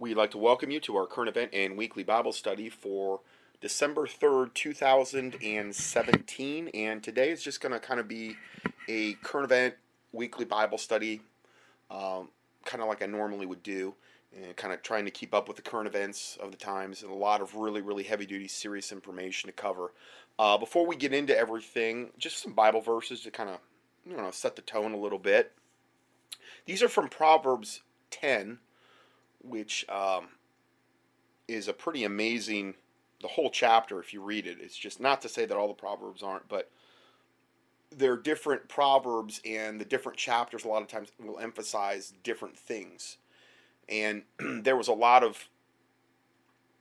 We'd like to welcome you to our current event and weekly Bible study for December 3rd, 2017. And today is just going to kind of be a current event weekly Bible study, um, kind of like I normally would do, and kind of trying to keep up with the current events of the times and a lot of really, really heavy duty, serious information to cover. Uh, before we get into everything, just some Bible verses to kind of you know set the tone a little bit. These are from Proverbs 10 which um, is a pretty amazing. The whole chapter, if you read it, it's just not to say that all the proverbs aren't, but there are different proverbs, and the different chapters a lot of times will emphasize different things. And there was a lot of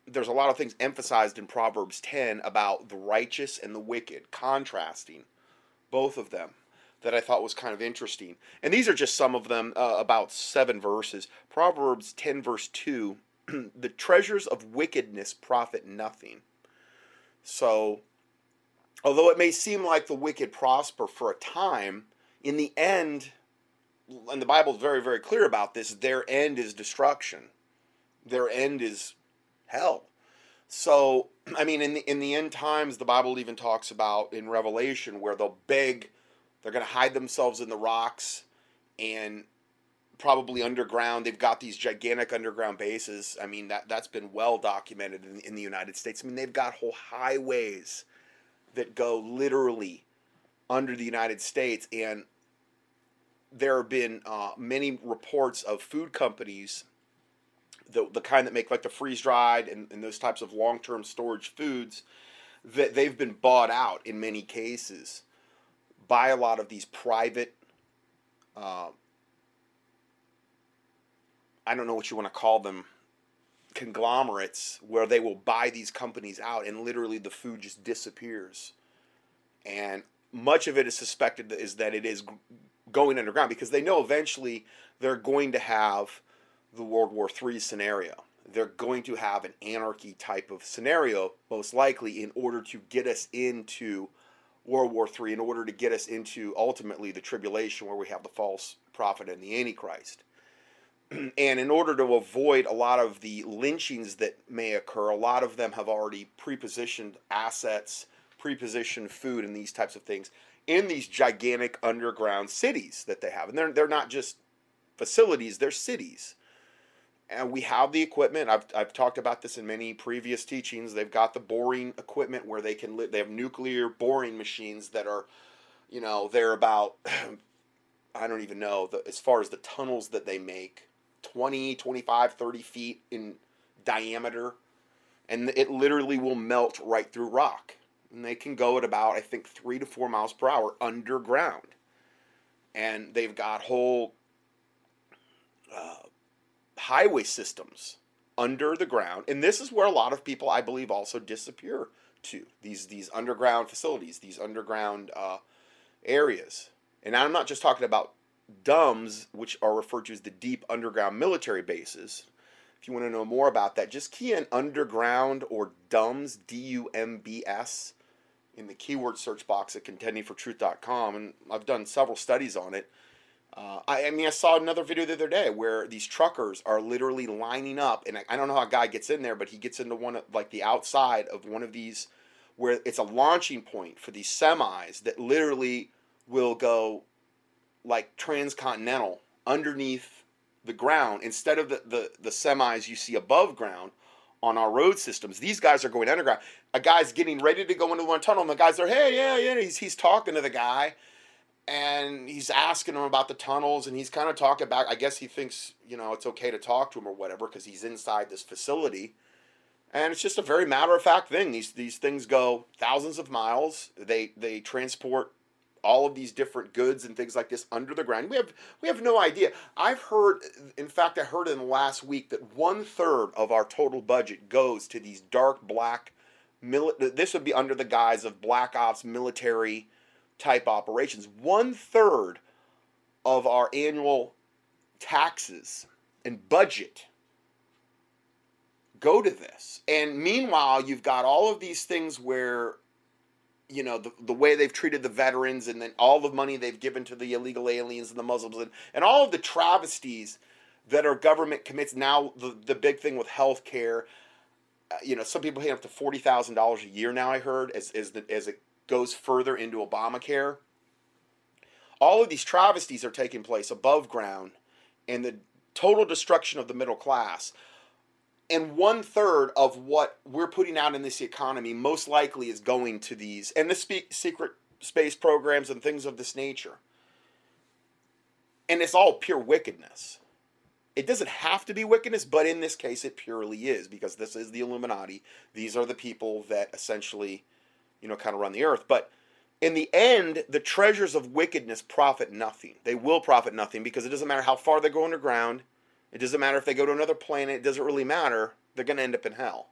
there's a lot of things emphasized in Proverbs 10 about the righteous and the wicked, contrasting both of them that I thought was kind of interesting. And these are just some of them, uh, about seven verses. Proverbs 10, verse 2 the treasures of wickedness profit nothing. So, although it may seem like the wicked prosper for a time, in the end, and the Bible is very, very clear about this, their end is destruction. Their end is hell. So, I mean, in the in the end times, the Bible even talks about in Revelation where they'll beg they're going to hide themselves in the rocks and probably underground. They've got these gigantic underground bases. I mean, that, that's been well documented in, in the United States. I mean, they've got whole highways that go literally under the United States. And there have been uh, many reports of food companies, the, the kind that make like the freeze dried and, and those types of long term storage foods, that they've been bought out in many cases by a lot of these private, uh, I don't know what you want to call them, conglomerates, where they will buy these companies out and literally the food just disappears. And much of it is suspected is that it is going underground because they know eventually they're going to have the World War III scenario. They're going to have an anarchy type of scenario, most likely, in order to get us into World War III in order to get us into ultimately the tribulation where we have the false prophet and the Antichrist. and in order to avoid a lot of the lynchings that may occur, a lot of them have already prepositioned assets, prepositioned food, and these types of things in these gigantic underground cities that they have. And they're, they're not just facilities, they're cities and we have the equipment. I've, I've talked about this in many previous teachings. They've got the boring equipment where they can live. They have nuclear boring machines that are, you know, they're about, I don't even know, the, as far as the tunnels that they make, 20, 25, 30 feet in diameter. And it literally will melt right through rock. And they can go at about, I think, three to four miles per hour underground. And they've got whole uh, highway systems under the ground, and this is where a lot of people, I believe, also disappear to these these underground facilities, these underground uh, areas. And I'm not just talking about DUMBs, which are referred to as the deep underground military bases. If you want to know more about that, just key in underground or DUMBs, D U M B S, in the keyword search box at contendingfortruth.com. And I've done several studies on it. Uh, I, I, mean, I saw another video the other day where these truckers are literally lining up, and I, I, don't know how a guy gets in there, but he gets into one of like the outside of one of these where it's a launching point for these semis that literally will go like transcontinental underneath the ground instead of the, the, the semis you see above ground on our road systems. These guys are going underground. A guy's getting ready to go into one tunnel, and the guys are, hey, yeah, yeah. He's, he's talking to the guy and he's asking him about the tunnels and he's kind of talking about i guess he thinks you know it's okay to talk to him or whatever because he's inside this facility. And it's just a very matter of fact thing these these things go thousands of miles they they transport all of these different goods and things like this under the ground. We have we have no idea. I've heard in fact i heard in the last week that one third of our total budget goes to these dark black mili- this would be under the guise of black ops military type operations. One third of our annual taxes and budget go to this. And meanwhile, you've got all of these things where, you know, the, the way they've treated the veterans and then all the money they've given to the illegal aliens and the Muslims and, and all of the travesties that our government commits now the, the big thing with health care uh, you know some people pay up to $40000 a year now i heard as, as, the, as it goes further into obamacare all of these travesties are taking place above ground and the total destruction of the middle class. And one third of what we're putting out in this economy most likely is going to these and the spe- secret space programs and things of this nature. And it's all pure wickedness. It doesn't have to be wickedness, but in this case, it purely is because this is the Illuminati. These are the people that essentially, you know, kind of run the earth. But in the end, the treasures of wickedness profit nothing. They will profit nothing because it doesn't matter how far they go underground. It doesn't matter if they go to another planet. It doesn't really matter. They're going to end up in hell.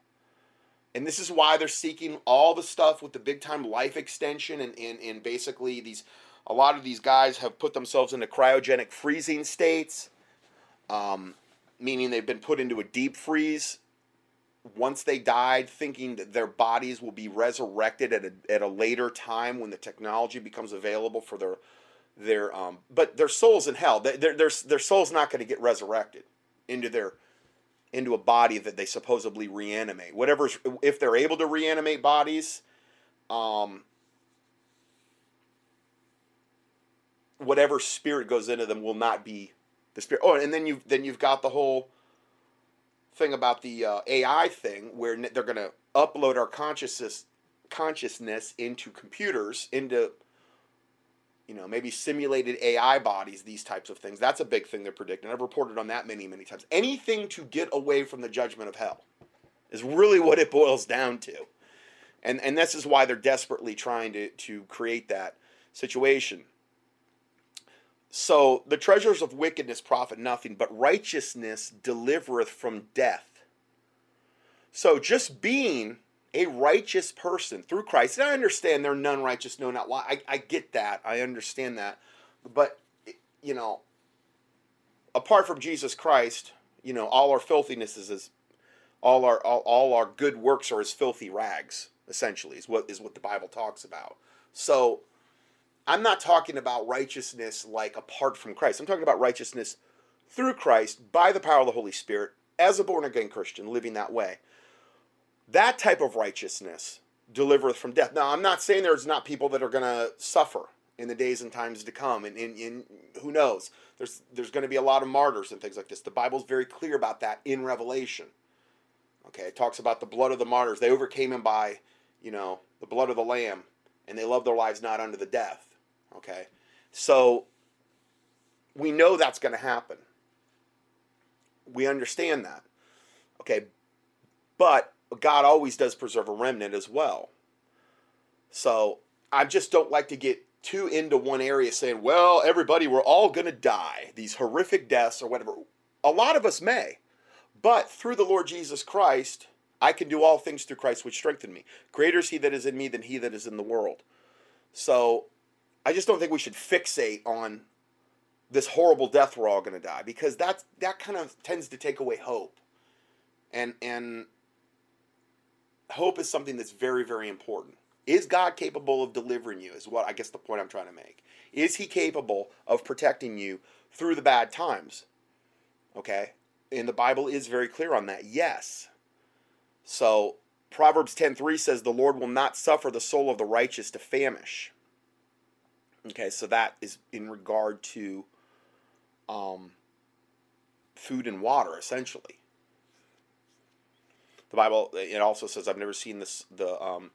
And this is why they're seeking all the stuff with the big time life extension and, and, and basically these a lot of these guys have put themselves into cryogenic freezing states um, meaning they've been put into a deep freeze once they died, thinking that their bodies will be resurrected at a, at a later time when the technology becomes available for their their um, but their souls in hell. Their their their soul's not going to get resurrected into their into a body that they supposedly reanimate. Whatever if they're able to reanimate bodies, um, whatever spirit goes into them will not be the spirit. Oh, and then you then you've got the whole thing about the uh, AI thing where they're going to upload our consciousness consciousness into computers into you know maybe simulated AI bodies these types of things. That's a big thing they're predicting. I've reported on that many many times. Anything to get away from the judgment of hell is really what it boils down to. And and this is why they're desperately trying to to create that situation so the treasures of wickedness profit nothing, but righteousness delivereth from death. So just being a righteous person through Christ, and I understand they're none righteous, no, not why. I, I get that. I understand that. But, you know, apart from Jesus Christ, you know, all our filthiness is as all our all, all our good works are as filthy rags, essentially, is what is what the Bible talks about. So I'm not talking about righteousness like apart from Christ. I'm talking about righteousness through Christ by the power of the Holy Spirit as a born again Christian living that way. That type of righteousness delivereth from death. Now, I'm not saying there's not people that are going to suffer in the days and times to come, and, and, and who knows? There's there's going to be a lot of martyrs and things like this. The Bible's very clear about that in Revelation. Okay, it talks about the blood of the martyrs. They overcame him by, you know, the blood of the Lamb, and they loved their lives not unto the death. Okay? So we know that's going to happen. We understand that. Okay? But God always does preserve a remnant as well. So I just don't like to get too into one area saying, well, everybody, we're all going to die, these horrific deaths or whatever. A lot of us may. But through the Lord Jesus Christ, I can do all things through Christ which strengthen me. Greater is he that is in me than he that is in the world. So I just don't think we should fixate on this horrible death we're all going to die because that's that kind of tends to take away hope. And and hope is something that's very very important. Is God capable of delivering you? Is what I guess the point I'm trying to make. Is he capable of protecting you through the bad times? Okay? And the Bible is very clear on that. Yes. So Proverbs 10:3 says the Lord will not suffer the soul of the righteous to famish. Okay, so that is in regard to um, food and water, essentially. The Bible it also says, "I've never seen this the um,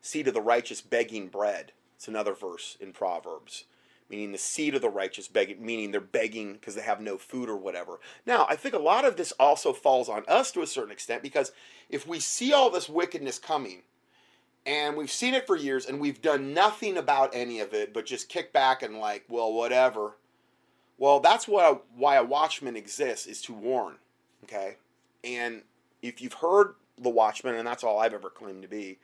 seed of the righteous begging bread." It's another verse in Proverbs, meaning the seed of the righteous begging, meaning they're begging because they have no food or whatever. Now, I think a lot of this also falls on us to a certain extent because if we see all this wickedness coming, and we've seen it for years and we've done nothing about any of it but just kick back and like well whatever. Well that's what why a watchman exists is to warn okay? And if you've heard the watchman and that's all i've ever claimed to be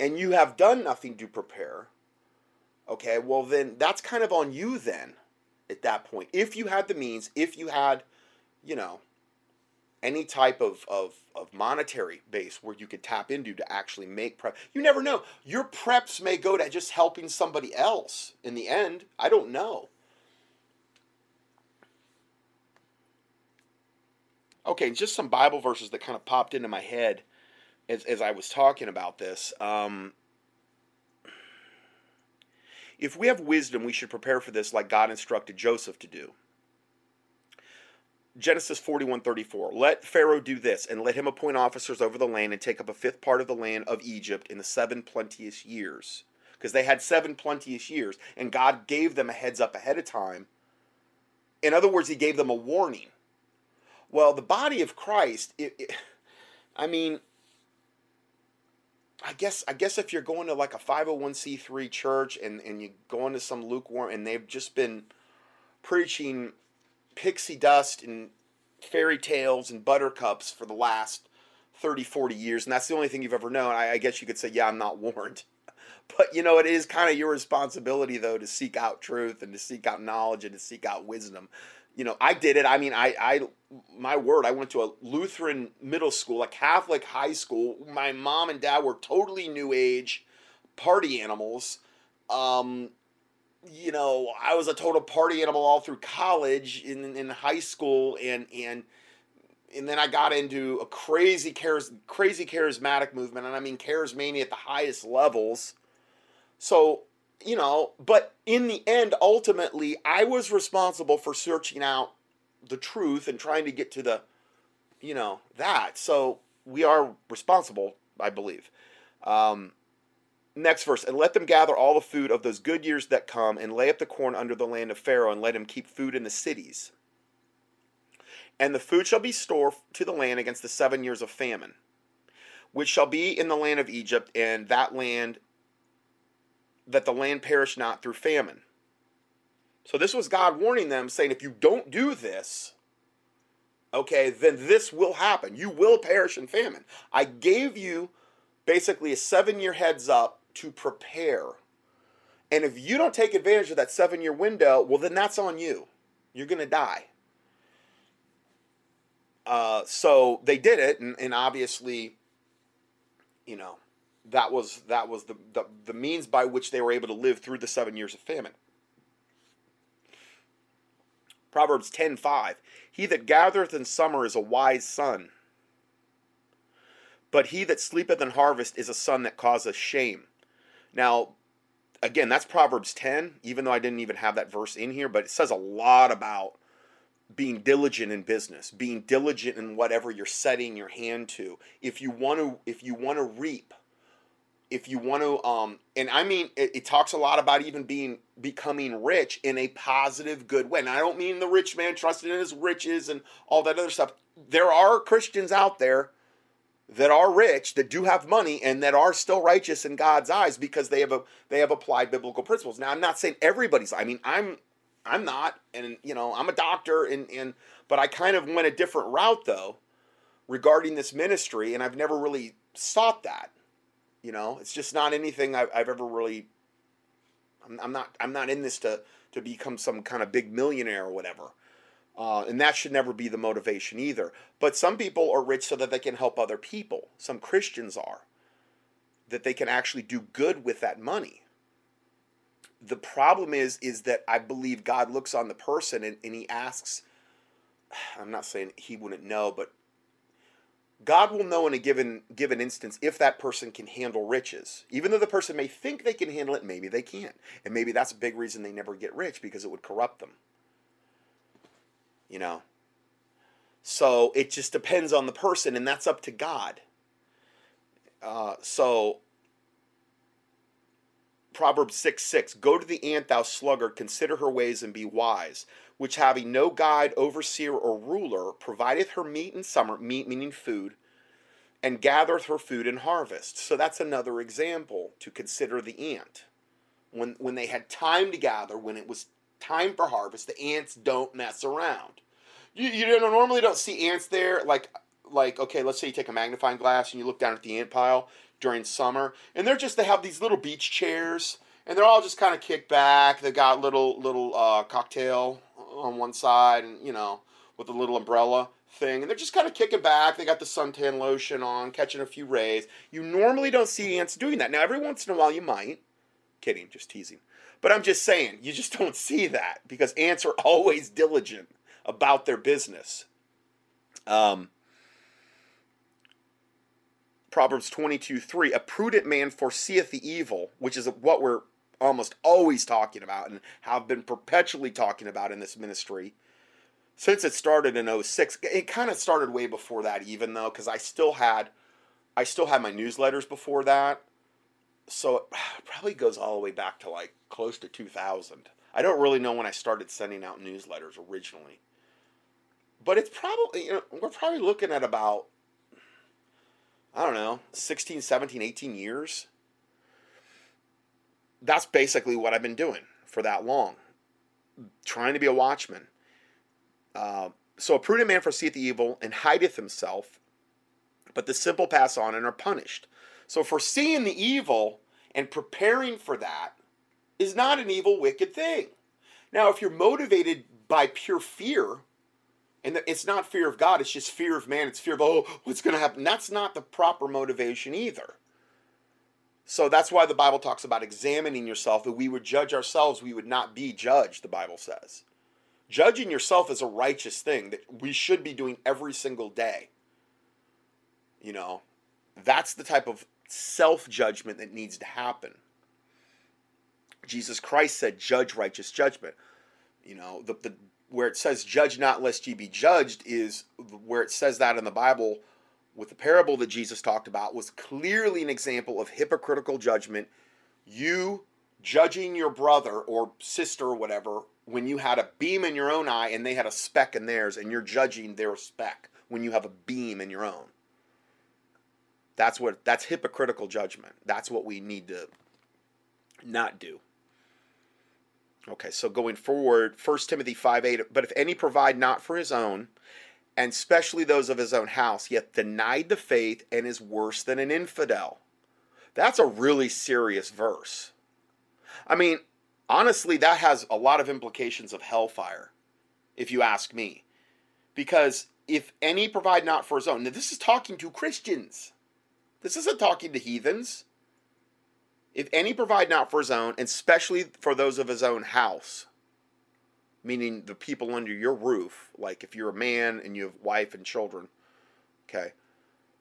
and you have done nothing to prepare okay well then that's kind of on you then at that point. If you had the means if you had you know any type of, of, of monetary base where you could tap into to actually make prep. You never know. Your preps may go to just helping somebody else in the end. I don't know. Okay, just some Bible verses that kind of popped into my head as, as I was talking about this. Um, if we have wisdom, we should prepare for this like God instructed Joseph to do. Genesis 41:34 Let Pharaoh do this, and let him appoint officers over the land and take up a fifth part of the land of Egypt in the seven plenteous years. Because they had seven plenteous years, and God gave them a heads up ahead of time. In other words, He gave them a warning. Well, the body of Christ, it, it, I mean, I guess I guess if you're going to like a 501c3 church and, and you go into some lukewarm and they've just been preaching pixie dust and fairy tales and buttercups for the last 30, 40 years, and that's the only thing you've ever known, I, I guess you could say, yeah, I'm not warned. But you know, it is kind of your responsibility though to seek out truth and to seek out knowledge and to seek out wisdom. You know, I did it. I mean, I, I, my word, I went to a Lutheran middle school, a Catholic high school. My mom and dad were totally new age party animals. Um, you know, I was a total party animal all through college, in in high school, and and and then I got into a crazy charis- crazy charismatic movement, and I mean charismania at the highest levels. So you know, but in the end, ultimately, I was responsible for searching out the truth and trying to get to the, you know, that. So we are responsible, I believe. Um, Next verse, and let them gather all the food of those good years that come, and lay up the corn under the land of Pharaoh, and let him keep food in the cities. And the food shall be stored to the land against the seven years of famine, which shall be in the land of Egypt, and that land, that the land perish not through famine. So this was God warning them, saying, if you don't do this, okay, then this will happen. You will perish in famine. I gave you basically a seven year heads up to prepare. And if you don't take advantage of that seven year window, well, then that's on you. You're going to die. Uh, so they did it, and, and obviously, you know, that was that was the, the the means by which they were able to live through the seven years of famine. Proverbs 10:5 He that gathereth in summer is a wise son, but he that sleepeth in harvest is a son that causeth shame. Now, again, that's Proverbs 10, even though I didn't even have that verse in here, but it says a lot about being diligent in business, being diligent in whatever you're setting your hand to. If you want to if you want to reap, if you want to um and I mean it, it talks a lot about even being becoming rich in a positive good way. And I don't mean the rich man trusting in his riches and all that other stuff. There are Christians out there that are rich, that do have money, and that are still righteous in God's eyes because they have a they have applied biblical principles. Now, I'm not saying everybody's. I mean, I'm I'm not, and you know, I'm a doctor, and and but I kind of went a different route though regarding this ministry, and I've never really sought that. You know, it's just not anything I've, I've ever really. I'm, I'm not I'm not in this to to become some kind of big millionaire or whatever. Uh, and that should never be the motivation either. But some people are rich so that they can help other people. Some Christians are. That they can actually do good with that money. The problem is, is that I believe God looks on the person and, and he asks, I'm not saying he wouldn't know, but God will know in a given given instance if that person can handle riches. Even though the person may think they can handle it, maybe they can't. And maybe that's a big reason they never get rich because it would corrupt them you know. So it just depends on the person, and that's up to God. Uh, so Proverbs 6 6 Go to the ant, thou sluggard, consider her ways and be wise, which having no guide, overseer, or ruler, provideth her meat in summer, meat meaning food, and gathereth her food in harvest. So that's another example to consider the ant. When, when they had time to gather, when it was time for harvest, the ants don't mess around. You, you don't, normally don't see ants there. Like, like okay, let's say you take a magnifying glass and you look down at the ant pile during summer, and they're just they have these little beach chairs, and they're all just kind of kicked back. They got little little uh, cocktail on one side, and you know, with a little umbrella thing, and they're just kind of kicking back. They got the suntan lotion on, catching a few rays. You normally don't see ants doing that. Now, every once in a while, you might. Kidding, just teasing. But I'm just saying, you just don't see that because ants are always diligent about their business. Um, Proverbs 22 3 A prudent man foreseeth the evil, which is what we're almost always talking about and have been perpetually talking about in this ministry since it started in 06 it kind of started way before that even though because i still had i still had my newsletters before that so it probably goes all the way back to like close to 2000 i don't really know when i started sending out newsletters originally but it's probably you know we're probably looking at about i don't know 16 17 18 years that's basically what I've been doing for that long, trying to be a watchman. Uh, so a prudent man foreseeth the evil and hideth himself, but the simple pass on and are punished. So foreseeing the evil and preparing for that is not an evil, wicked thing. Now, if you're motivated by pure fear, and it's not fear of God, it's just fear of man, it's fear of, oh, what's going to happen? That's not the proper motivation either. So that's why the Bible talks about examining yourself. That we would judge ourselves, we would not be judged, the Bible says. Judging yourself is a righteous thing that we should be doing every single day. You know, that's the type of self judgment that needs to happen. Jesus Christ said, judge righteous judgment. You know, the, the where it says, judge not lest ye be judged, is where it says that in the Bible with the parable that Jesus talked about was clearly an example of hypocritical judgment. You judging your brother or sister or whatever when you had a beam in your own eye and they had a speck in theirs, and you're judging their speck when you have a beam in your own. That's what that's hypocritical judgment. That's what we need to not do. Okay, so going forward, 1 Timothy 5 8, but if any provide not for his own, and especially those of his own house, yet denied the faith and is worse than an infidel. That's a really serious verse. I mean, honestly, that has a lot of implications of hellfire, if you ask me. Because if any provide not for his own, now this is talking to Christians. This isn't talking to heathens. If any provide not for his own, and especially for those of his own house, meaning the people under your roof, like if you're a man and you have wife and children, okay,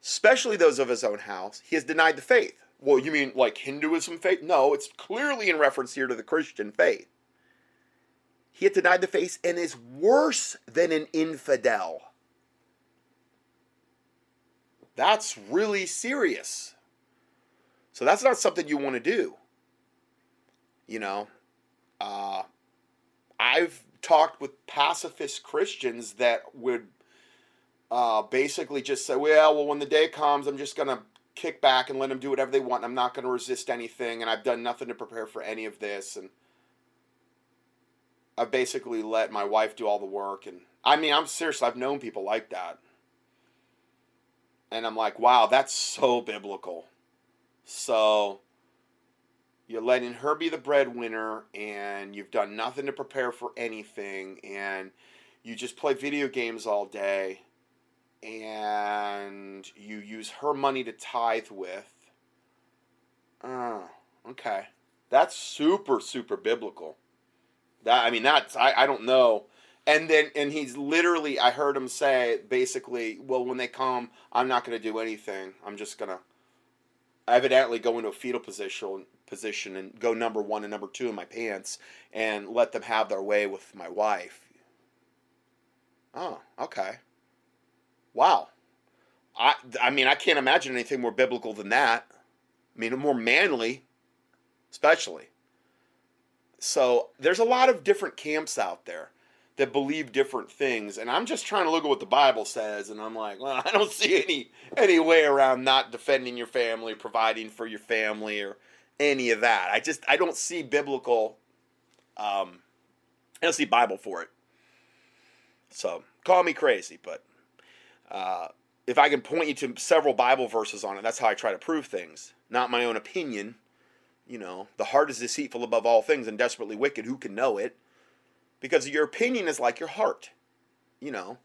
especially those of his own house, he has denied the faith. Well, you mean like Hinduism faith? No, it's clearly in reference here to the Christian faith. He had denied the faith and is worse than an infidel. That's really serious. So that's not something you want to do. You know, uh, I've talked with pacifist Christians that would uh, basically just say, well, well, when the day comes, I'm just going to kick back and let them do whatever they want. I'm not going to resist anything, and I've done nothing to prepare for any of this. And I've basically let my wife do all the work. And I mean, I'm serious. I've known people like that. And I'm like, wow, that's so biblical. So you're letting her be the breadwinner and you've done nothing to prepare for anything and you just play video games all day and you use her money to tithe with. Oh, okay. That's super, super biblical. That I mean that's I, I don't know. And then and he's literally I heard him say basically, well when they come, I'm not gonna do anything. I'm just gonna evidently go into a fetal position position and go number one and number two in my pants and let them have their way with my wife. Oh, okay. Wow. I I mean I can't imagine anything more biblical than that. I mean more manly, especially. So there's a lot of different camps out there that believe different things. And i'm just trying to look at what the bible says and i'm like well i don't see any any way around not defending your family providing for your family or any of that. I just i don't see biblical um i don't see bible for it. So call me crazy but uh if i can point you to several bible verses on it that's how i try to prove things. Not my own opinion. You know the heart is deceitful above all things and desperately wicked. Who can know it because your opinion is like your heart. You know,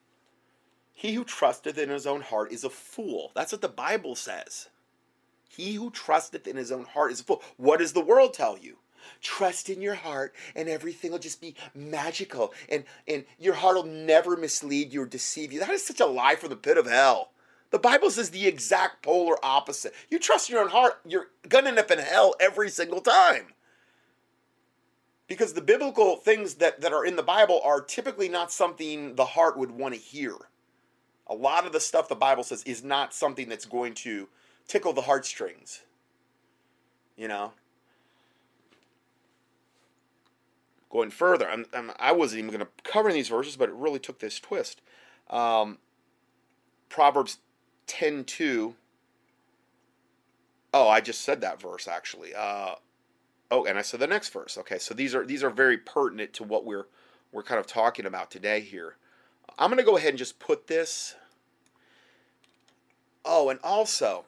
he who trusteth in his own heart is a fool. That's what the Bible says. He who trusteth in his own heart is a fool. What does the world tell you? trust in your heart and everything will just be magical and and your heart will never mislead you or deceive you that is such a lie from the pit of hell the bible says the exact polar opposite you trust your own heart you're gonna end up in hell every single time because the biblical things that, that are in the bible are typically not something the heart would want to hear a lot of the stuff the bible says is not something that's going to tickle the heartstrings you know going further, I'm, I'm, I was not even going to cover these verses, but it really took this twist. Um, Proverbs 10 2. Oh, I just said that verse actually. Uh, oh, and I said the next verse. Okay, so these are these are very pertinent to what we're we're kind of talking about today here. I'm going to go ahead and just put this. Oh, and also,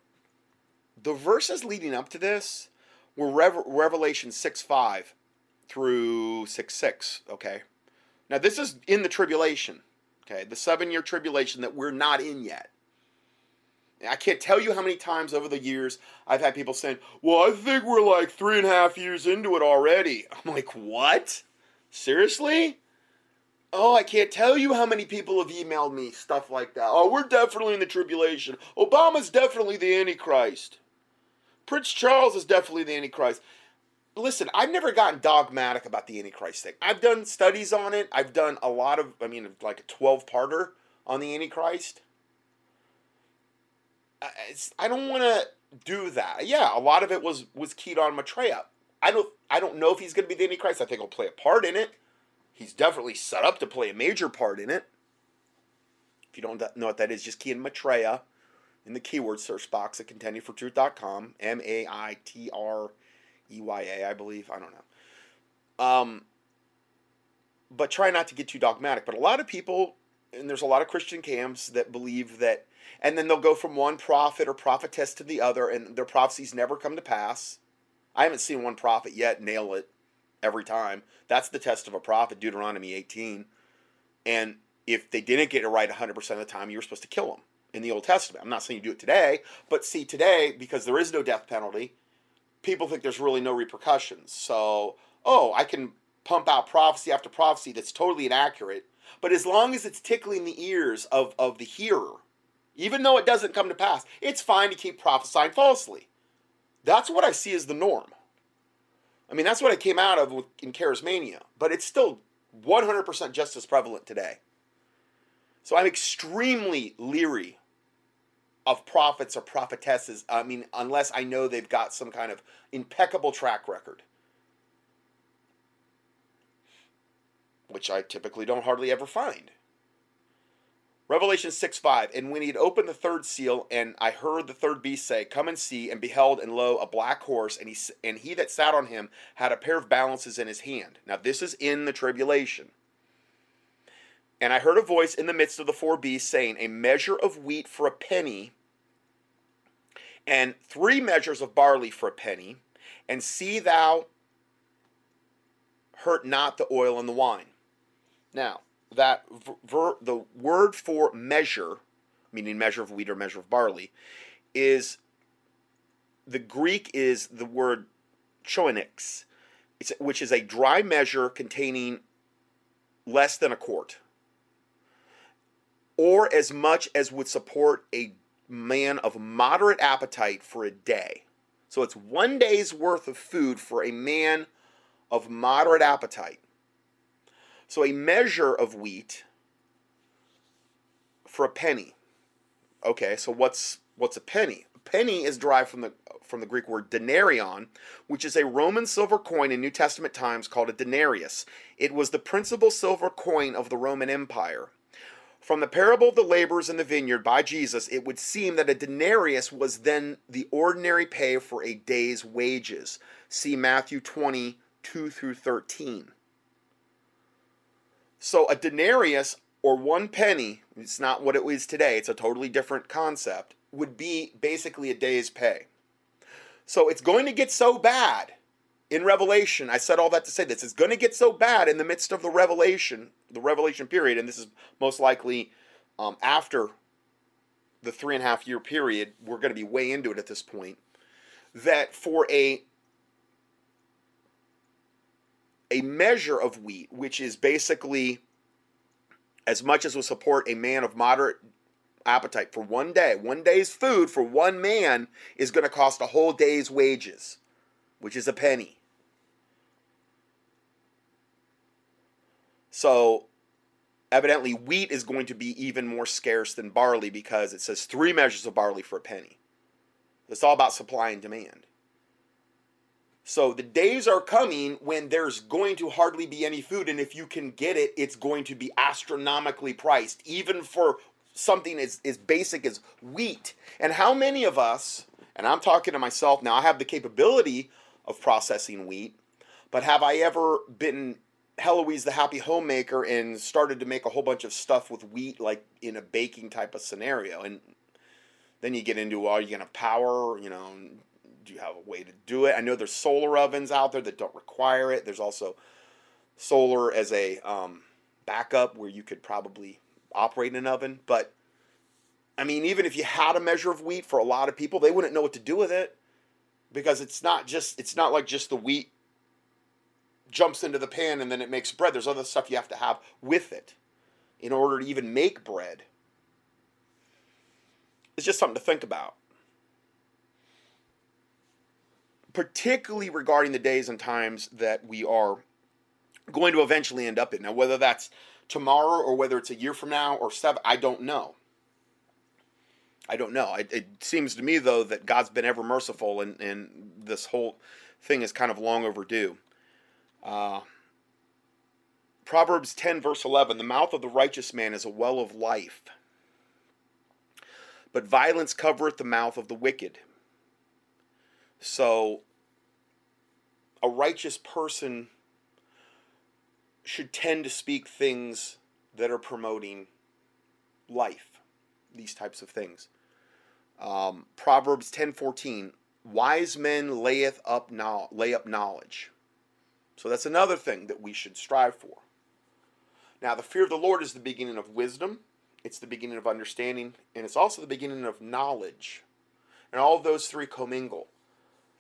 the verses leading up to this were Revelation 6 5 through 6 6. Okay. Now, this is in the tribulation. Okay. The seven year tribulation that we're not in yet. I can't tell you how many times over the years I've had people saying, Well, I think we're like three and a half years into it already. I'm like, What? Seriously? Oh, I can't tell you how many people have emailed me stuff like that. Oh, we're definitely in the tribulation. Obama's definitely the Antichrist. Prince Charles is definitely the Antichrist listen, I've never gotten dogmatic about the Antichrist thing. I've done studies on it. I've done a lot of, I mean, like a 12 parter on the Antichrist. I don't want to do that. Yeah, a lot of it was was keyed on Maitreya. I don't I don't know if he's going to be the Antichrist. I think he'll play a part in it. He's definitely set up to play a major part in it. If you don't know what that is, just key in Maitreya in the keyword search box at contendingfortruth.com. M A I T R EYA, I believe. I don't know. Um, but try not to get too dogmatic. But a lot of people, and there's a lot of Christian camps that believe that, and then they'll go from one prophet or prophetess to the other, and their prophecies never come to pass. I haven't seen one prophet yet nail it every time. That's the test of a prophet, Deuteronomy 18. And if they didn't get it right 100% of the time, you were supposed to kill them in the Old Testament. I'm not saying you do it today, but see, today, because there is no death penalty, people think there's really no repercussions. So, oh, I can pump out prophecy after prophecy that's totally inaccurate. But as long as it's tickling the ears of, of the hearer, even though it doesn't come to pass, it's fine to keep prophesying falsely. That's what I see as the norm. I mean, that's what I came out of in Charismania, but it's still 100% just as prevalent today. So I'm extremely leery of prophets or prophetesses. I mean, unless I know they've got some kind of impeccable track record, which I typically don't hardly ever find. Revelation 6 5. And when he had opened the third seal, and I heard the third beast say, Come and see, and beheld, and lo, a black horse, and he, and he that sat on him had a pair of balances in his hand. Now, this is in the tribulation. And I heard a voice in the midst of the four beasts saying, A measure of wheat for a penny, and three measures of barley for a penny, and see thou hurt not the oil and the wine. Now, that ver, the word for measure, meaning measure of wheat or measure of barley, is the Greek is the word choenix, which is a dry measure containing less than a quart, or as much as would support a man of moderate appetite for a day. So it's one day's worth of food for a man of moderate appetite. So a measure of wheat for a penny. Okay, so what's what's a penny? A penny is derived from the from the Greek word denarion, which is a Roman silver coin in New Testament times called a denarius. It was the principal silver coin of the Roman Empire. From the parable of the laborers in the vineyard by Jesus, it would seem that a denarius was then the ordinary pay for a day's wages. See Matthew 20, 2 through 13. So a denarius or one penny, it's not what it is today, it's a totally different concept, would be basically a day's pay. So it's going to get so bad in Revelation, I said all that to say this. It's going to get so bad in the midst of the Revelation, the Revelation period, and this is most likely um, after the three and a half year period. We're going to be way into it at this point. That for a a measure of wheat, which is basically as much as will support a man of moderate appetite for one day. One day's food for one man is going to cost a whole day's wages, which is a penny. So, evidently, wheat is going to be even more scarce than barley because it says three measures of barley for a penny. It's all about supply and demand. So the days are coming when there's going to hardly be any food, and if you can get it, it's going to be astronomically priced, even for something as, as basic as wheat. And how many of us, and I'm talking to myself now, I have the capability of processing wheat, but have I ever been Heloise the happy homemaker and started to make a whole bunch of stuff with wheat, like in a baking type of scenario? And then you get into, well, are you going to power, you know, do you have a way to do it? I know there's solar ovens out there that don't require it. There's also solar as a um, backup where you could probably operate in an oven. But I mean, even if you had a measure of wheat for a lot of people, they wouldn't know what to do with it because it's not just it's not like just the wheat jumps into the pan and then it makes bread. There's other stuff you have to have with it in order to even make bread. It's just something to think about. Particularly regarding the days and times that we are going to eventually end up in. Now, whether that's tomorrow or whether it's a year from now or seven, I don't know. I don't know. It, it seems to me, though, that God's been ever merciful and, and this whole thing is kind of long overdue. Uh, Proverbs 10, verse 11 The mouth of the righteous man is a well of life, but violence covereth the mouth of the wicked. So, a righteous person should tend to speak things that are promoting life, these types of things. Um, Proverbs 10:14, wise men layeth up now lay up knowledge. So that's another thing that we should strive for. Now, the fear of the Lord is the beginning of wisdom, it's the beginning of understanding, and it's also the beginning of knowledge. And all of those three commingle.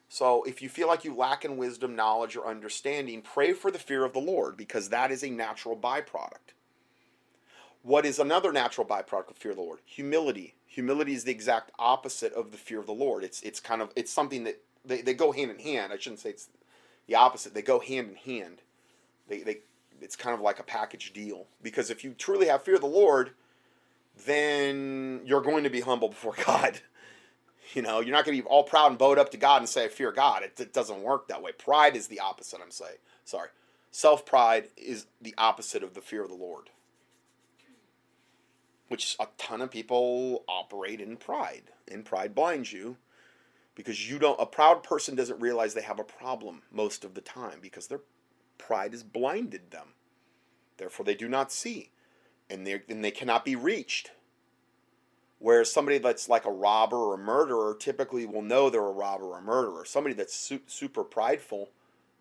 So if you feel like you lack in wisdom, knowledge, or understanding, pray for the fear of the Lord because that is a natural byproduct. What is another natural byproduct of fear of the Lord? Humility. Humility is the exact opposite of the fear of the Lord. It's it's kind of it's something that they, they go hand in hand. I shouldn't say it's the opposite. They go hand in hand. They, they it's kind of like a package deal. Because if you truly have fear of the Lord, then you're going to be humble before God. You know, you're not going to be all proud and bowed up to God and say, I fear God. It, it doesn't work that way. Pride is the opposite, I'm saying. Sorry. Self pride is the opposite of the fear of the Lord. Which a ton of people operate in pride. And pride blinds you because you don't, a proud person doesn't realize they have a problem most of the time because their pride has blinded them. Therefore, they do not see and, and they cannot be reached. Whereas somebody that's like a robber or a murderer typically will know they're a robber or a murderer. Somebody that's su- super prideful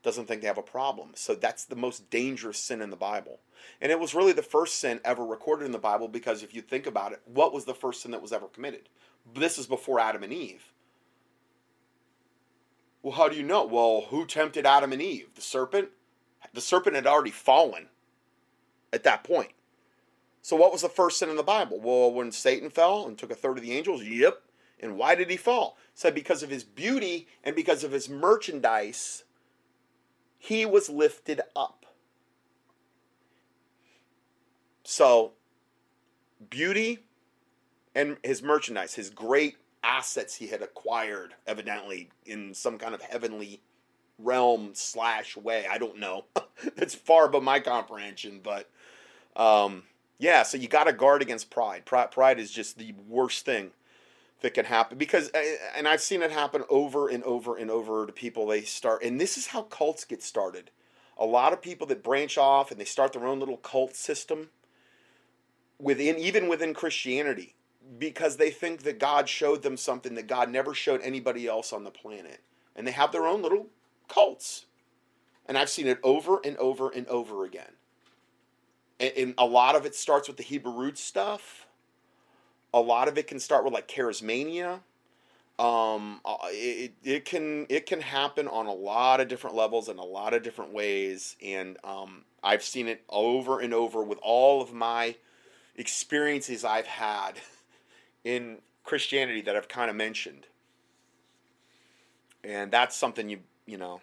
doesn't think they have a problem. So that's the most dangerous sin in the Bible. And it was really the first sin ever recorded in the Bible because if you think about it, what was the first sin that was ever committed? This is before Adam and Eve. Well, how do you know? Well, who tempted Adam and Eve? The serpent? The serpent had already fallen at that point. So, what was the first sin in the Bible? Well, when Satan fell and took a third of the angels, yep. And why did he fall? It said because of his beauty and because of his merchandise, he was lifted up. So, beauty and his merchandise, his great assets he had acquired, evidently in some kind of heavenly realm slash way. I don't know. That's far above my comprehension, but um, yeah, so you got to guard against pride. pride. Pride is just the worst thing that can happen because, uh, and I've seen it happen over and over and over to people. They start, and this is how cults get started. A lot of people that branch off and they start their own little cult system within, even within Christianity, because they think that God showed them something that God never showed anybody else on the planet, and they have their own little cults. And I've seen it over and over and over again and, a lot of it starts with the Hebrew roots stuff. A lot of it can start with like charismania. Um, uh, it, it can it can happen on a lot of different levels in a lot of different ways, and um, I've seen it over and over with all of my experiences I've had in Christianity that I've kind of mentioned. And that's something you, you know,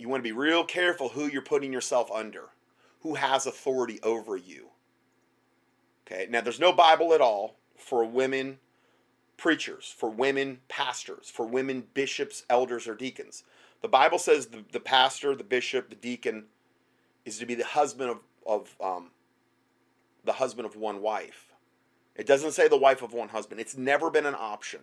you want to be real careful who you're putting yourself under, who has authority over you. Okay, now there's no Bible at all for women preachers, for women pastors, for women bishops, elders, or deacons. The Bible says the, the pastor, the bishop, the deacon is to be the husband of, of um, the husband of one wife. It doesn't say the wife of one husband. It's never been an option.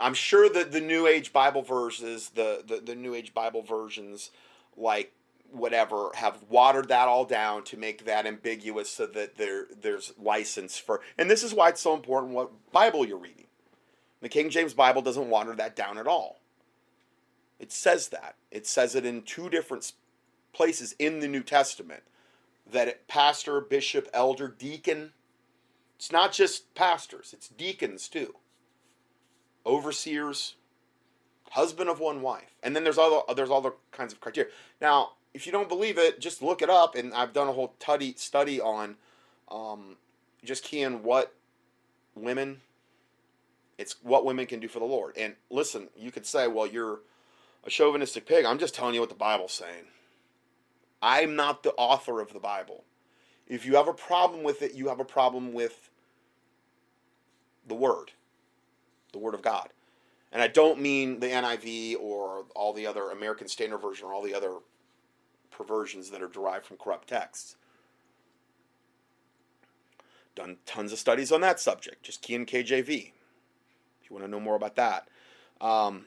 I'm sure that the New Age Bible verses, the, the, the New Age Bible versions, like whatever, have watered that all down to make that ambiguous so that there there's license for. And this is why it's so important what Bible you're reading. The King James Bible doesn't water that down at all. It says that. It says it in two different places in the New Testament that it, pastor, bishop, elder, deacon, it's not just pastors, it's deacons too. Overseers, husband of one wife. And then there's other there's all the kinds of criteria. Now, if you don't believe it, just look it up and I've done a whole study study on um, just keying what women it's what women can do for the Lord. And listen, you could say, well, you're a chauvinistic pig. I'm just telling you what the Bible's saying. I'm not the author of the Bible. If you have a problem with it, you have a problem with the Word, the Word of God. And I don't mean the NIV or all the other American Standard Version or all the other perversions that are derived from corrupt texts. Done tons of studies on that subject. Just key in KJV if you want to know more about that. Um,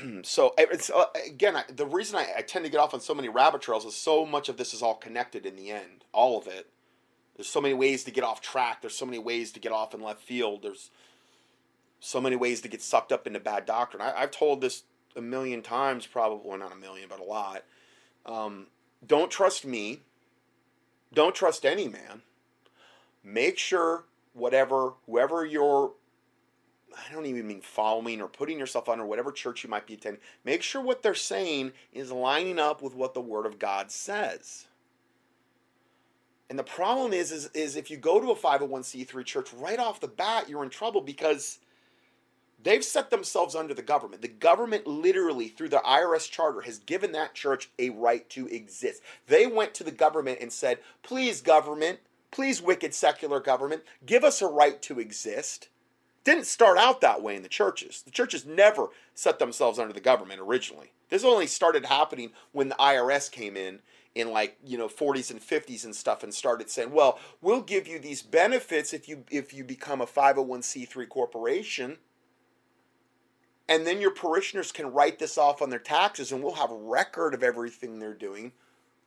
so it's uh, again I, the reason I, I, tend to get off on so many rabbit trails is so much of this is all connected in the end all of it there's so many ways to get off track there's so many ways to get off in left field there's so many ways to get sucked up into bad doctrine I, have told this a million times probably well, not a million but a lot um, don't trust me don't trust any man make sure whatever whoever you're I don't even mean following or putting yourself under whatever church you might be attending. Make sure what they're saying is lining up with what the Word of God says. And the problem is, is, is if you go to a 501c3 church right off the bat, you're in trouble because they've set themselves under the government. The government literally, through the IRS charter, has given that church a right to exist. They went to the government and said, please, government, please, wicked secular government, give us a right to exist didn't start out that way in the churches. The churches never set themselves under the government originally. This only started happening when the IRS came in in like you know 40s and 50s and stuff and started saying well we'll give you these benefits if you if you become a 501c3 corporation and then your parishioners can write this off on their taxes and we'll have a record of everything they're doing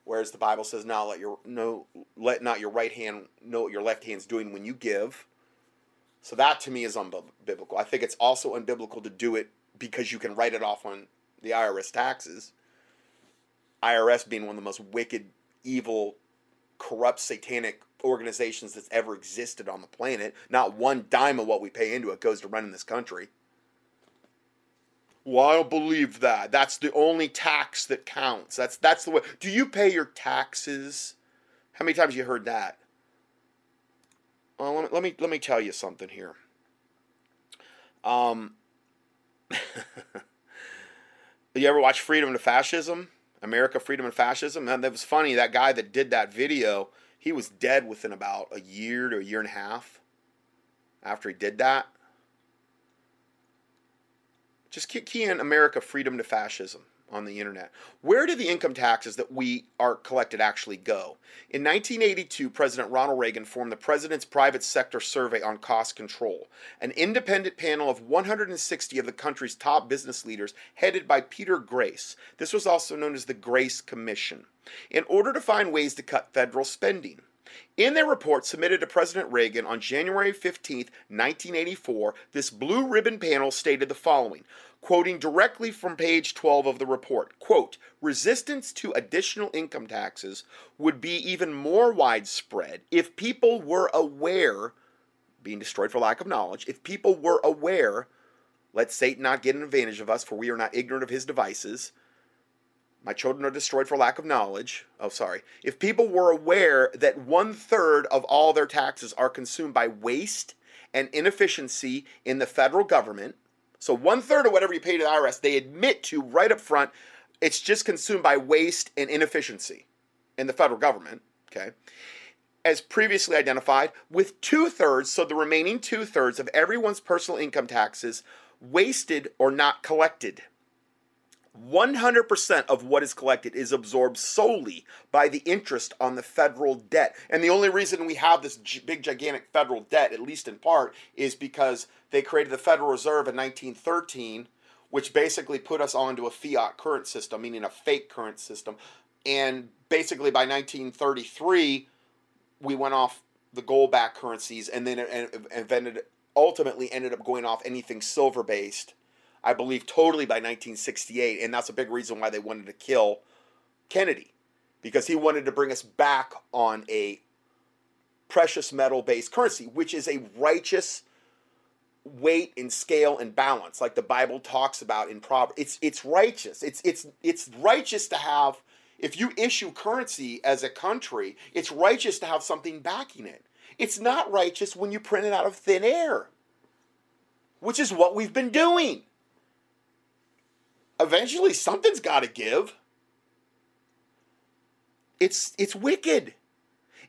whereas the bible says now let your no let not your right hand know what your left hand's doing when you give so that to me is unbiblical. I think it's also unbiblical to do it because you can write it off on the IRS taxes. IRS being one of the most wicked, evil, corrupt, satanic organizations that's ever existed on the planet. Not one dime of what we pay into it goes to running this country. Well, I don't believe that. That's the only tax that counts. That's that's the way. Do you pay your taxes? How many times you heard that? Well, let me let me, let me tell you something here. Um, you ever watch Freedom to Fascism? America, Freedom and Fascism? And that was funny. That guy that did that video, he was dead within about a year to a year and a half after he did that. Just key in America, Freedom to Fascism on the internet. Where do the income taxes that we are collected actually go? In 1982, President Ronald Reagan formed the President's Private Sector Survey on Cost Control, an independent panel of 160 of the country's top business leaders headed by Peter Grace. This was also known as the Grace Commission, in order to find ways to cut federal spending. In their report submitted to President Reagan on January 15, 1984, this blue ribbon panel stated the following quoting directly from page 12 of the report quote resistance to additional income taxes would be even more widespread if people were aware being destroyed for lack of knowledge, if people were aware, let Satan not get an advantage of us, for we are not ignorant of his devices. My children are destroyed for lack of knowledge. Oh, sorry. If people were aware that one third of all their taxes are consumed by waste and inefficiency in the federal government, so one third of whatever you pay to the IRS, they admit to right up front, it's just consumed by waste and inefficiency in the federal government. Okay. As previously identified, with two thirds, so the remaining two thirds of everyone's personal income taxes wasted or not collected. 100% of what is collected is absorbed solely by the interest on the federal debt. And the only reason we have this big, gigantic federal debt, at least in part, is because they created the Federal Reserve in 1913, which basically put us onto a fiat current system, meaning a fake current system. And basically by 1933, we went off the gold backed currencies and then ultimately ended up going off anything silver based I believe, totally by 1968. And that's a big reason why they wanted to kill Kennedy, because he wanted to bring us back on a precious metal based currency, which is a righteous weight and scale and balance, like the Bible talks about in Proverbs. It's it's righteous. It's it's it's righteous to have if you issue currency as a country, it's righteous to have something backing it. It's not righteous when you print it out of thin air, which is what we've been doing eventually something's got to give. It's it's wicked.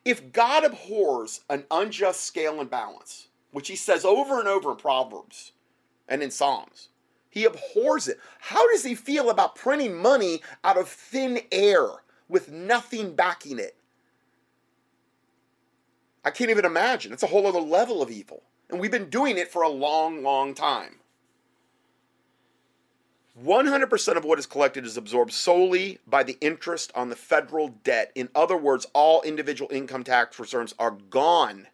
If God abhors an unjust scale and balance, which he says over and over in Proverbs and in Psalms, he abhors it. How does he feel about printing money out of thin air with nothing backing it? I can't even imagine. It's a whole other level of evil. And we've been doing it for a long, long time. 100% of what is collected is absorbed solely by the interest on the federal debt. In other words, all individual income tax returns are gone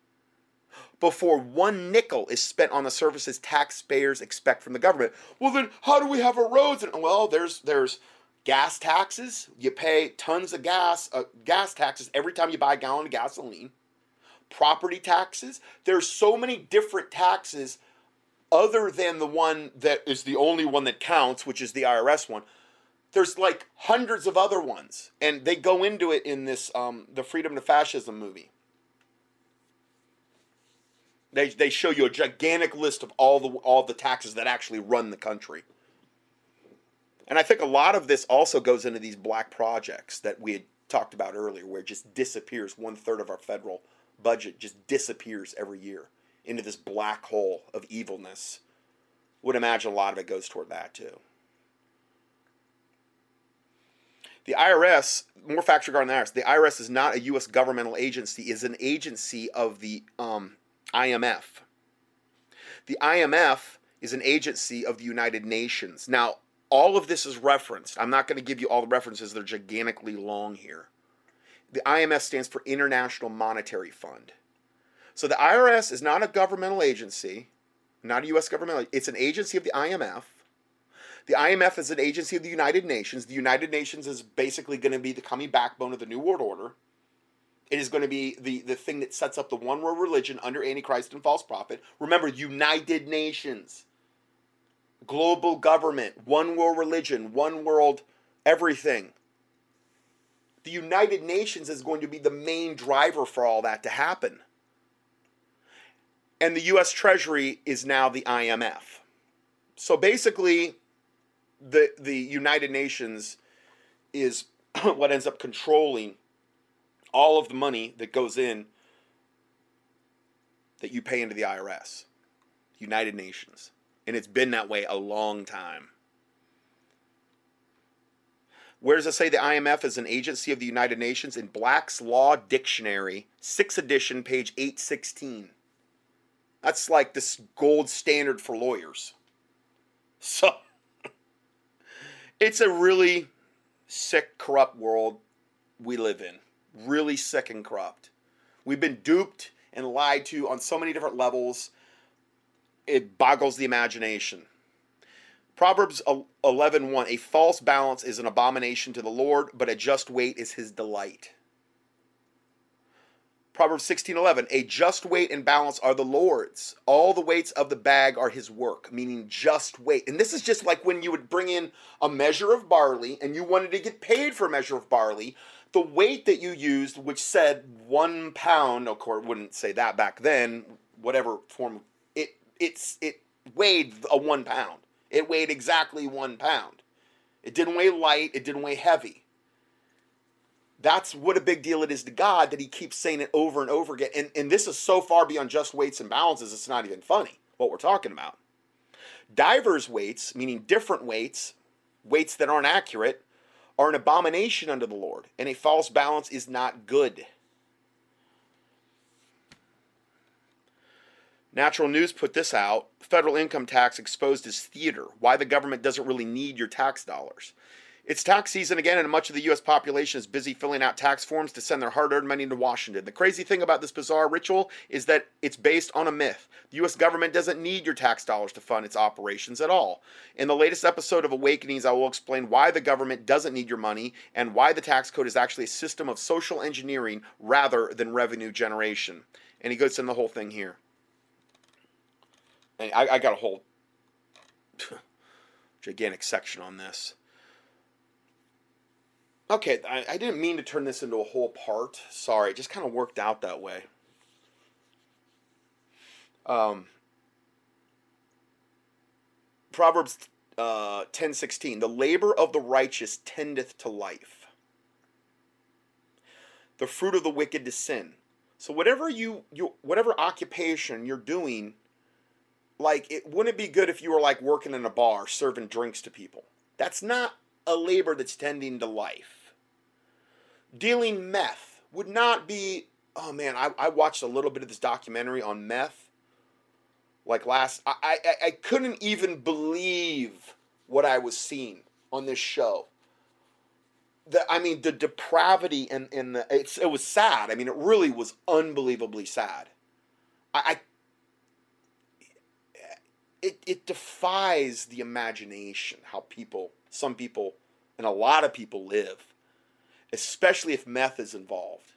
before one nickel is spent on the services taxpayers expect from the government. Well, then how do we have our roads? And well, there's there's gas taxes. You pay tons of gas uh, gas taxes every time you buy a gallon of gasoline. Property taxes. There's so many different taxes other than the one that is the only one that counts, which is the IRS one, there's like hundreds of other ones, and they go into it in this um, the Freedom to Fascism movie. They they show you a gigantic list of all the all the taxes that actually run the country. And I think a lot of this also goes into these black projects that we had talked about earlier, where it just disappears. One third of our federal budget just disappears every year into this black hole of evilness. Would imagine a lot of it goes toward that too. The IRS, more facts regarding the IRS. The IRS is not a U.S. governmental agency; is an agency of the um, IMF. The IMF is an agency of the United Nations. Now, all of this is referenced. I'm not going to give you all the references; they're gigantically long here. The IMF stands for International Monetary Fund. So the IRS is not a governmental agency, not a U.S. governmental. It's an agency of the IMF. The IMF is an agency of the United Nations. The United Nations is basically going to be the coming backbone of the New World Order. It is going to be the, the thing that sets up the one world religion under Antichrist and false prophet. Remember, United Nations, global government, one world religion, one world everything. The United Nations is going to be the main driver for all that to happen and the US Treasury is now the IMF. So basically, the, the United Nations is what ends up controlling all of the money that goes in that you pay into the IRS, United Nations. And it's been that way a long time. Where does it say the IMF is an agency of the United Nations? In Black's Law Dictionary, 6th edition, page 816. That's like this gold standard for lawyers. So it's a really sick, corrupt world we live in. Really sick and corrupt. We've been duped and lied to on so many different levels. It boggles the imagination. Proverbs 11:1 A false balance is an abomination to the Lord, but a just weight is his delight. Proverbs 16:11, a just weight and balance are the Lord's. All the weights of the bag are his work, meaning just weight. And this is just like when you would bring in a measure of barley and you wanted to get paid for a measure of barley, the weight that you used, which said one pound, of course, wouldn't say that back then, whatever form, it it's it weighed a one pound. It weighed exactly one pound. It didn't weigh light. It didn't weigh heavy. That's what a big deal it is to God that He keeps saying it over and over again. And, and this is so far beyond just weights and balances, it's not even funny what we're talking about. Divers weights, meaning different weights, weights that aren't accurate, are an abomination unto the Lord, and a false balance is not good. Natural News put this out federal income tax exposed as theater. Why the government doesn't really need your tax dollars. It's tax season again, and much of the U.S. population is busy filling out tax forms to send their hard earned money to Washington. The crazy thing about this bizarre ritual is that it's based on a myth. The U.S. government doesn't need your tax dollars to fund its operations at all. In the latest episode of Awakenings, I will explain why the government doesn't need your money and why the tax code is actually a system of social engineering rather than revenue generation. And he goes into the whole thing here. And I, I got a whole gigantic section on this. Okay, I, I didn't mean to turn this into a whole part. Sorry, it just kind of worked out that way. Um, Proverbs uh, ten sixteen: The labor of the righteous tendeth to life. The fruit of the wicked to sin. So whatever you you whatever occupation you're doing, like it wouldn't be good if you were like working in a bar serving drinks to people. That's not a labor that's tending to life dealing meth would not be oh man I, I watched a little bit of this documentary on meth. Like last I, I, I couldn't even believe what i was seeing on this show. The, I mean the depravity and, and the it's, it was sad. I mean it really was unbelievably sad. I, I it, it defies the imagination how people some people and a lot of people live especially if meth is involved.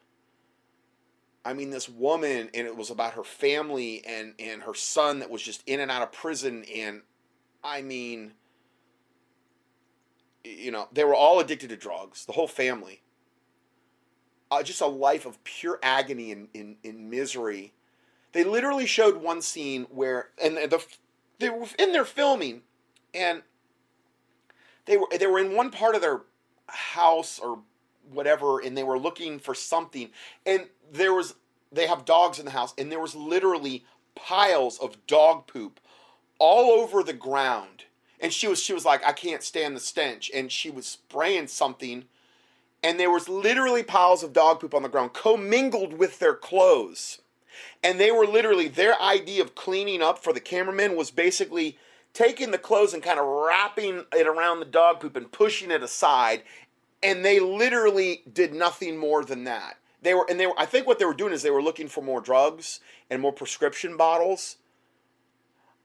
I mean, this woman, and it was about her family and, and her son that was just in and out of prison. And I mean, you know, they were all addicted to drugs, the whole family. Uh, just a life of pure agony and in, in misery. They literally showed one scene where, and the, they were in their filming, and they were they were in one part of their house or whatever and they were looking for something. And there was they have dogs in the house and there was literally piles of dog poop all over the ground. And she was she was like I can't stand the stench. And she was spraying something and there was literally piles of dog poop on the ground commingled with their clothes. And they were literally their idea of cleaning up for the cameraman was basically taking the clothes and kind of wrapping it around the dog poop and pushing it aside and they literally did nothing more than that. They were, and they were. I think what they were doing is they were looking for more drugs and more prescription bottles.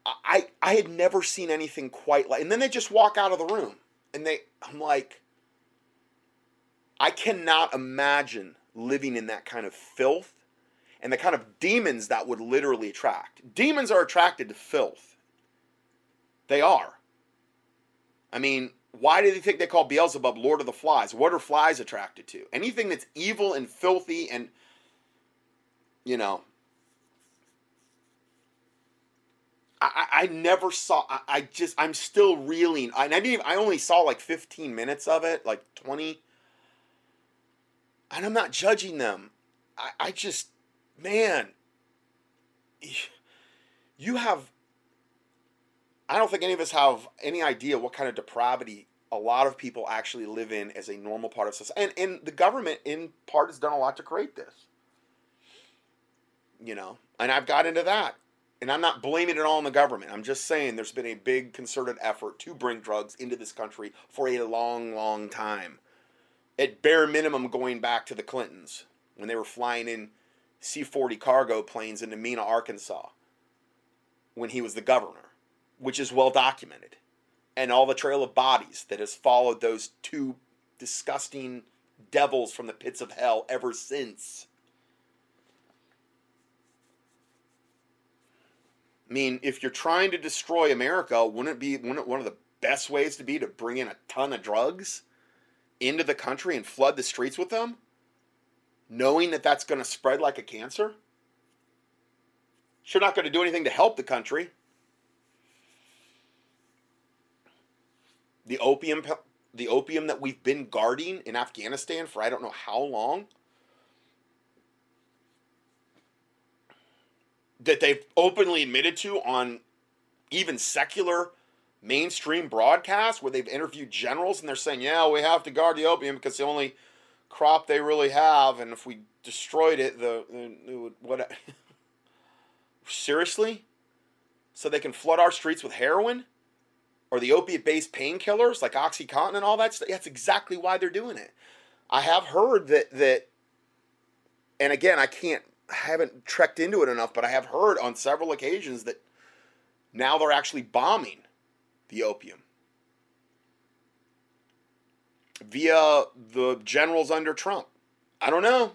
I I had never seen anything quite like. And then they just walk out of the room, and they. I'm like. I cannot imagine living in that kind of filth, and the kind of demons that would literally attract. Demons are attracted to filth. They are. I mean, why do they think they call Beelzebub Lord of the Flies? What are flies attracted to? Anything that's evil and filthy and, you know. I, I never saw. I, I just I'm still reeling. I, I didn't. Even, I only saw like 15 minutes of it, like 20. And I'm not judging them. I, I just, man, you have I don't think any of us have any idea what kind of depravity a lot of people actually live in as a normal part of society. And, and the government, in part, has done a lot to create this. You know, and I've got into that. And I'm not blaming it all on the government. I'm just saying there's been a big concerted effort to bring drugs into this country for a long, long time. At bare minimum, going back to the Clintons when they were flying in C 40 cargo planes into Mena, Arkansas, when he was the governor which is well documented, and all the trail of bodies that has followed those two disgusting devils from the pits of hell ever since. I mean, if you're trying to destroy America, wouldn't it be wouldn't it one of the best ways to be to bring in a ton of drugs into the country and flood the streets with them, knowing that that's going to spread like a cancer? You're not going to do anything to help the country. The opium, the opium that we've been guarding in Afghanistan for I don't know how long. That they've openly admitted to on even secular mainstream broadcasts where they've interviewed generals and they're saying, yeah, we have to guard the opium because the only crop they really have, and if we destroyed it, the it would, what? Seriously? So they can flood our streets with heroin? Or the opiate based painkillers like Oxycontin and all that stuff? That's exactly why they're doing it. I have heard that, that and again, I can't, I haven't trekked into it enough, but I have heard on several occasions that now they're actually bombing the opium via the generals under Trump. I don't know.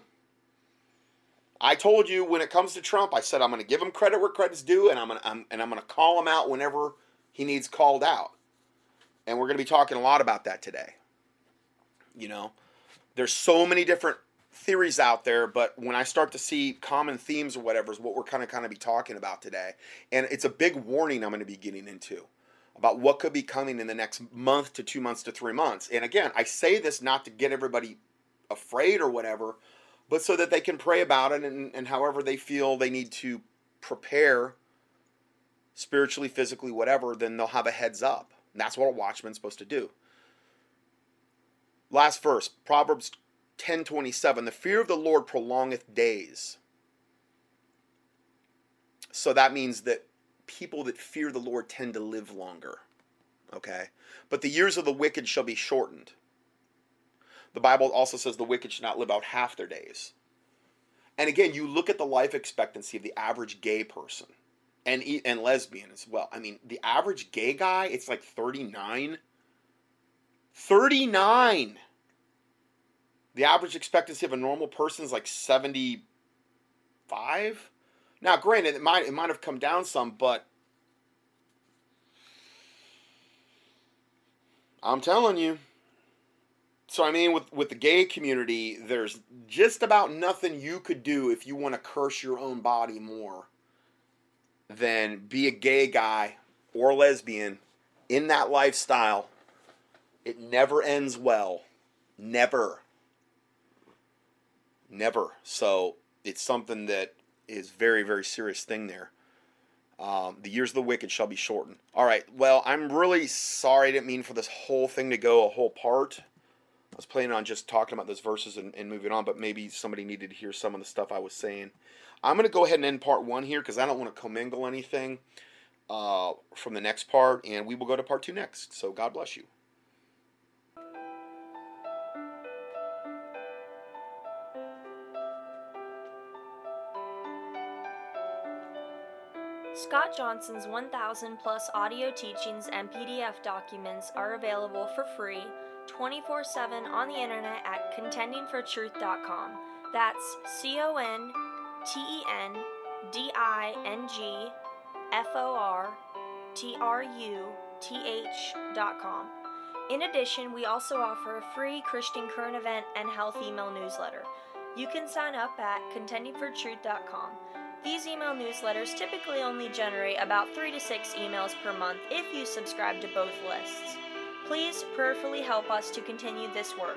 I told you when it comes to Trump, I said I'm going to give him credit where credit's due, and I'm going to and I'm going to call him out whenever he needs called out. And we're going to be talking a lot about that today. You know, there's so many different theories out there, but when I start to see common themes or whatever is what we're kind of kind of be talking about today, and it's a big warning I'm going to be getting into about what could be coming in the next month to two months to three months. And again, I say this not to get everybody afraid or whatever, but so that they can pray about it and, and however they feel they need to prepare spiritually, physically, whatever, then they'll have a heads up. And that's what a watchman's supposed to do. Last verse, Proverbs 10:27, the fear of the Lord prolongeth days. So that means that people that fear the Lord tend to live longer. Okay? But the years of the wicked shall be shortened. The Bible also says the wicked should not live out half their days. And again, you look at the life expectancy of the average gay person and and lesbian as well. I mean, the average gay guy, it's like 39. 39. The average expectancy of a normal person is like 75. Now, granted, it might it might have come down some, but I'm telling you. So I mean, with with the gay community, there's just about nothing you could do if you want to curse your own body more than be a gay guy or lesbian in that lifestyle. It never ends well. Never. Never. So it's something that is very, very serious thing there. Um, the years of the wicked shall be shortened. All right. Well, I'm really sorry. I didn't mean for this whole thing to go a whole part. I was planning on just talking about those verses and, and moving on, but maybe somebody needed to hear some of the stuff I was saying. I'm going to go ahead and end part one here because I don't want to commingle anything uh, from the next part, and we will go to part two next. So God bless you. Scott Johnson's 1,000 plus audio teachings and PDF documents are available for free 24 7 on the internet at contendingfortruth.com. That's C O N T E N D I N G F O R T R U T H.com. In addition, we also offer a free Christian current event and health email newsletter. You can sign up at contendingfortruth.com. These email newsletters typically only generate about 3 to 6 emails per month if you subscribe to both lists. Please prayerfully help us to continue this work.